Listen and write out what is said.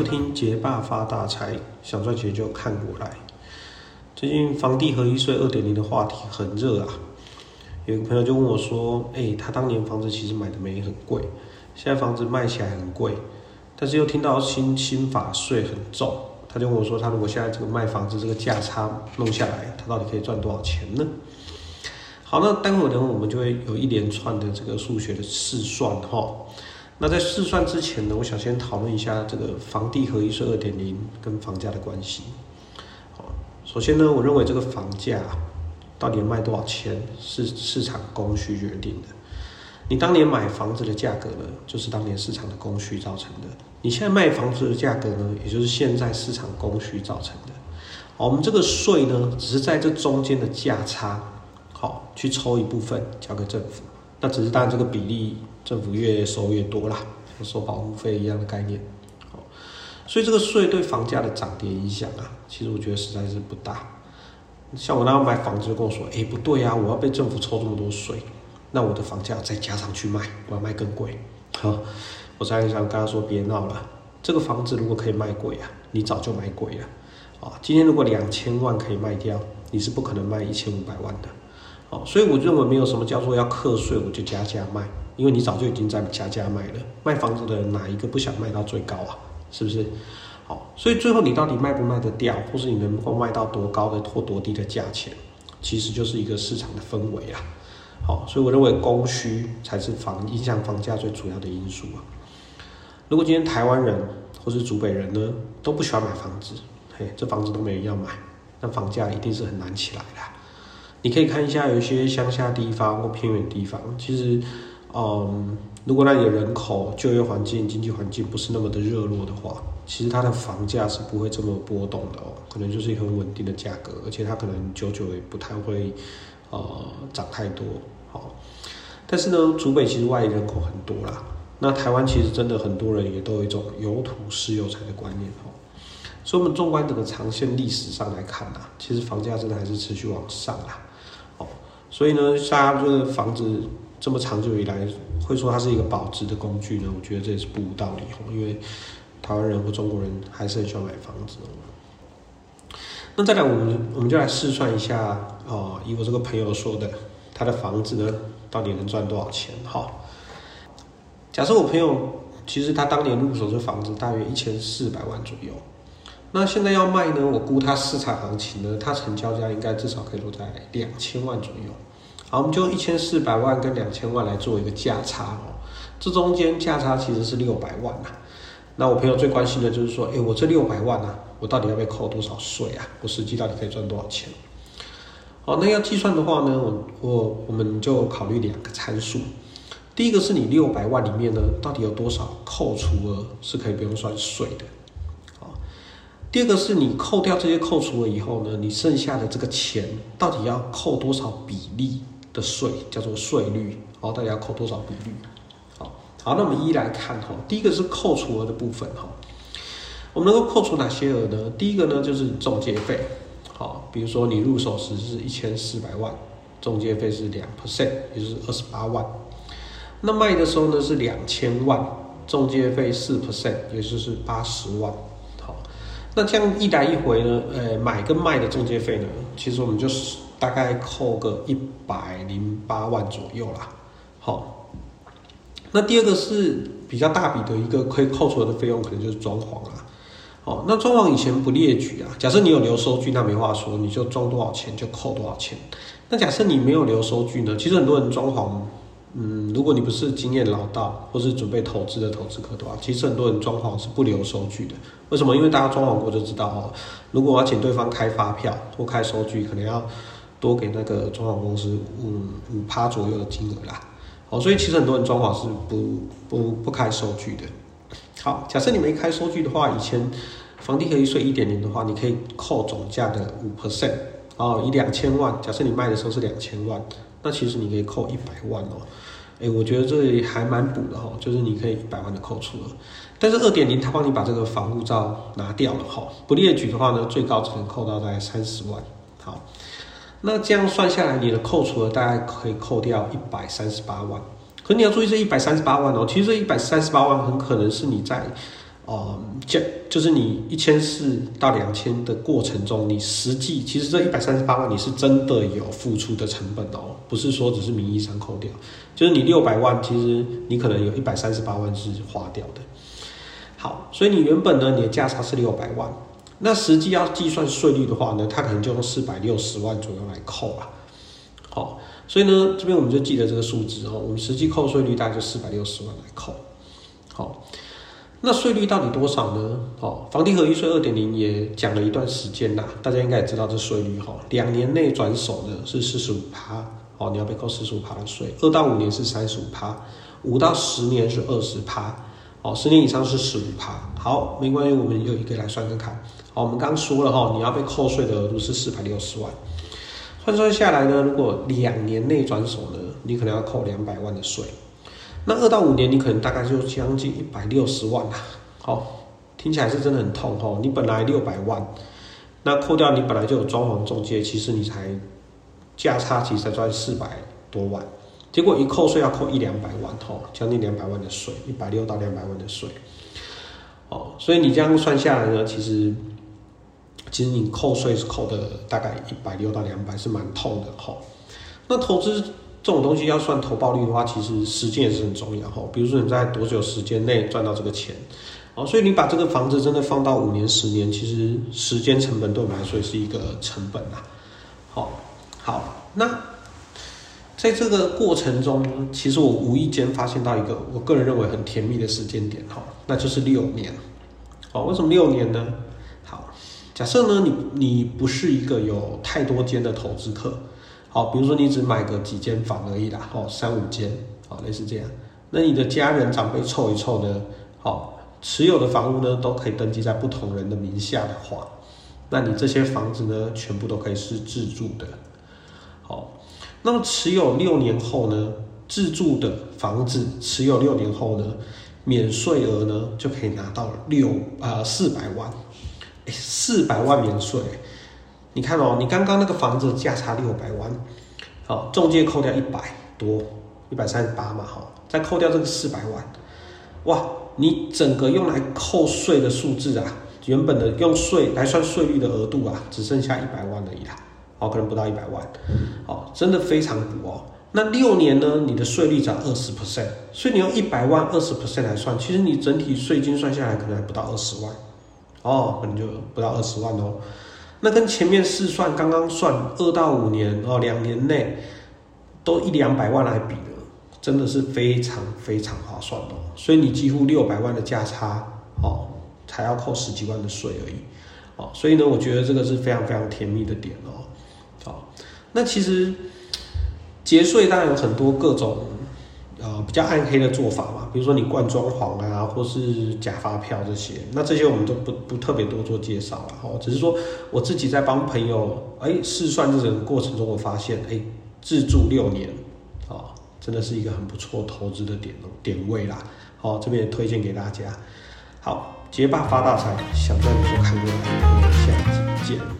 收听《杰爸发大财》，想赚钱就看我来。最近房地合一税二点零的话题很热啊，有个朋友就问我说：“哎，他当年房子其实买的没很贵，现在房子卖起来很贵，但是又听到新新法税很重，他就问我说：他如果现在这个卖房子这个价差弄下来，他到底可以赚多少钱呢？”好，那待会呢，我们就会有一连串的这个数学的试算哈。那在试算之前呢，我想先讨论一下这个房地合一税二点零跟房价的关系。好，首先呢，我认为这个房价到底卖多少钱是市场供需决定的。你当年买房子的价格呢，就是当年市场的供需造成的。你现在卖房子的价格呢，也就是现在市场供需造成的。我们这个税呢，只是在这中间的价差，好去抽一部分交给政府。那只是当然这个比例。政府越收越多啦，收保护费一样的概念，哦，所以这个税对房价的涨跌影响啊，其实我觉得实在是不大。像我那样买房子就跟我说，哎，不对啊，我要被政府抽这么多税，那我的房价再加上去卖，我要卖更贵。好，我才想跟他说，别闹了，这个房子如果可以卖贵啊，你早就买贵了。啊，今天如果两千万可以卖掉，你是不可能卖一千五百万的。哦，所以我认为没有什么叫做要课税，我就加价卖。因为你早就已经在加价卖了，卖房子的人哪一个不想卖到最高啊？是不是？好，所以最后你到底卖不卖得掉，或是你能够卖到多高的或多低的价钱，其实就是一个市场的氛围啊。好，所以我认为供需才是房影响房价最主要的因素啊。如果今天台湾人或是竹北人呢都不喜欢买房子，嘿，这房子都没人要买，那房价一定是很难起来的。你可以看一下有一些乡下地方或偏远地方，其实。嗯，如果那里的人口、就业环境、经济环境不是那么的热络的话，其实它的房价是不会这么波动的哦，可能就是一个很稳定的价格，而且它可能久久也不太会呃涨太多。好，但是呢，竹北其实外人口很多啦，那台湾其实真的很多人也都有一种有土是有财的观念哦，所以我们纵观整个长线历史上来看呐，其实房价真的还是持续往上啦。哦，所以呢，大家这个房子。这么长久以来，会说它是一个保值的工具呢？我觉得这也是不无道理。因为台湾人或中国人还是很喜欢买房子。那再来，我们我们就来试算一下哦，以我这个朋友说的，他的房子呢，到底能赚多少钱？哈，假设我朋友其实他当年入手这房子大约一千四百万左右，那现在要卖呢，我估他市场行情呢，他成交价应该至少可以落在两千万左右。好，我们就一千四百万跟两千万来做一个价差哦，这中间价差其实是六百万呐。那我朋友最关心的就是说，哎，我这六百万啊，我到底要被扣多少税啊？我实际到底可以赚多少钱？好，那要计算的话呢，我我我们就考虑两个参数。第一个是你六百万里面呢，到底有多少扣除额是可以不用算税的？好，第二个是你扣掉这些扣除额以后呢，你剩下的这个钱到底要扣多少比例？的税叫做税率，好，大家要扣多少比率？好，好，那我们一一来看哈。第一个是扣除额的部分哈，我们能够扣除哪些额呢？第一个呢就是中介费，好，比如说你入手时是一千四百万，中介费是两 percent，也就是二十八万。那卖的时候呢是两千万，中介费四 percent，也就是八十万。好，那这样一来一回呢，呃，买跟卖的中介费呢，其实我们就是。大概扣个一百零八万左右啦，好，那第二个是比较大笔的一个可以扣除的费用，可能就是装潢啦，哦，那装潢以前不列举啊，假设你有留收据，那没话说，你就装多少钱就扣多少钱。那假设你没有留收据呢？其实很多人装潢，嗯，如果你不是经验老道，或是准备投资的投资客的话，其实很多人装潢是不留收据的。为什么？因为大家装潢过就知道哦，如果我要请对方开发票或开收据，可能要。多给那个装潢公司五五趴左右的金额啦，哦，所以其实很多人装潢是不不不开收据的。好，假设你没开收据的话，以前房地合一税一点零的话，你可以扣总价的五 percent，哦，以两千万，假设你卖的时候是两千万，那其实你可以扣一百万哦。哎，我觉得这还蛮补的哈，就是你可以一百万的扣除了。但是二点零它帮你把这个房屋照拿掉了哈，不列举的话呢，最高只能扣到大概三十万。好。那这样算下来，你的扣除额大概可以扣掉一百三十八万。可你要注意，这一百三十八万哦，其实这一百三十八万很可能是你在呃，就就是你一千四到两千的过程中，你实际其实这一百三十八万你是真的有付出的成本哦，不是说只是名义上扣掉，就是你六百万，其实你可能有一百三十八万是花掉的。好，所以你原本呢，你的价差是六百万，那实际要计算税率的话呢，它可能就用四百六十万左右来扣啊。好，所以呢，这边我们就记得这个数字哦，我们实际扣税率大概就四百六十万来扣。好。那税率到底多少呢？哦，房地合一税二点零也讲了一段时间啦，大家应该也知道这税率哈，两年内转手呢是四十五趴，哦，你要被扣四十五趴的税，二到五年是三十五趴，五到十年是二十趴，哦，十年以上是十五趴。好，没关系，我们有一个来算看看。好，我们刚说了哈，你要被扣税的额度是四百六十万，换算下来呢，如果两年内转手呢，你可能要扣两百万的税。那二到五年，你可能大概就将近一百六十万啦。好，听起来是真的很痛哦。你本来六百万，那扣掉你本来就有装潢中介，其实你才价差其实才赚四百多万，结果一扣税要扣一两百万哦，将近两百万的税，一百六到两百万的税。哦，所以你这样算下来呢，其实其实你扣税是扣的大概一百六到两百，是蛮痛的哈。那投资。这种东西要算投报率的话，其实时间也是很重要哈。比如说你在多久时间内赚到这个钱，哦，所以你把这个房子真的放到五年、十年，其实时间成本对我们来说是一个成本呐。好，好，那在这个过程中，其实我无意间发现到一个我个人认为很甜蜜的时间点哈，那就是六年。哦，为什么六年呢？好，假设呢你你不是一个有太多间的投资客。好，比如说你只买个几间房而已啦，哦，三五间，好，类似这样。那你的家人长辈凑一凑呢，好，持有的房屋呢都可以登记在不同人的名下的话，那你这些房子呢全部都可以是自住的。那么持有六年后呢，自住的房子持有六年后呢，免税额呢就可以拿到六啊四百万，四百万免税。你看哦，你刚刚那个房子价差六百万，好，中介扣掉一百多，一百三十八嘛，哈，再扣掉这个四百万，哇，你整个用来扣税的数字啊，原本的用税来算税率的额度啊，只剩下一百万而已啦，哦，可能不到一百万，哦，真的非常补哦。那六年呢，你的税率涨二十 percent，所以你用一百万二十 percent 来算，其实你整体税金算下来可能还不到二十万，哦，可能就不到二十万哦。那跟前面试算刚刚算二到五年哦，两年内都一两百万来比呢，真的是非常非常划算哦。所以你几乎六百万的价差哦，才要扣十几万的税而已哦。所以呢，我觉得这个是非常非常甜蜜的点哦。那其实节税当然有很多各种。呃，比较暗黑的做法嘛，比如说你灌装潢啊，或是假发票这些，那这些我们都不不特别多做介绍了哦，只是说我自己在帮朋友哎试算这整个过程中，我发现哎，自住六年啊，真的是一个很不错投资的点点位啦，好，这边也推荐给大家。好，结霸发大财，想赚就看过来，我们下集见。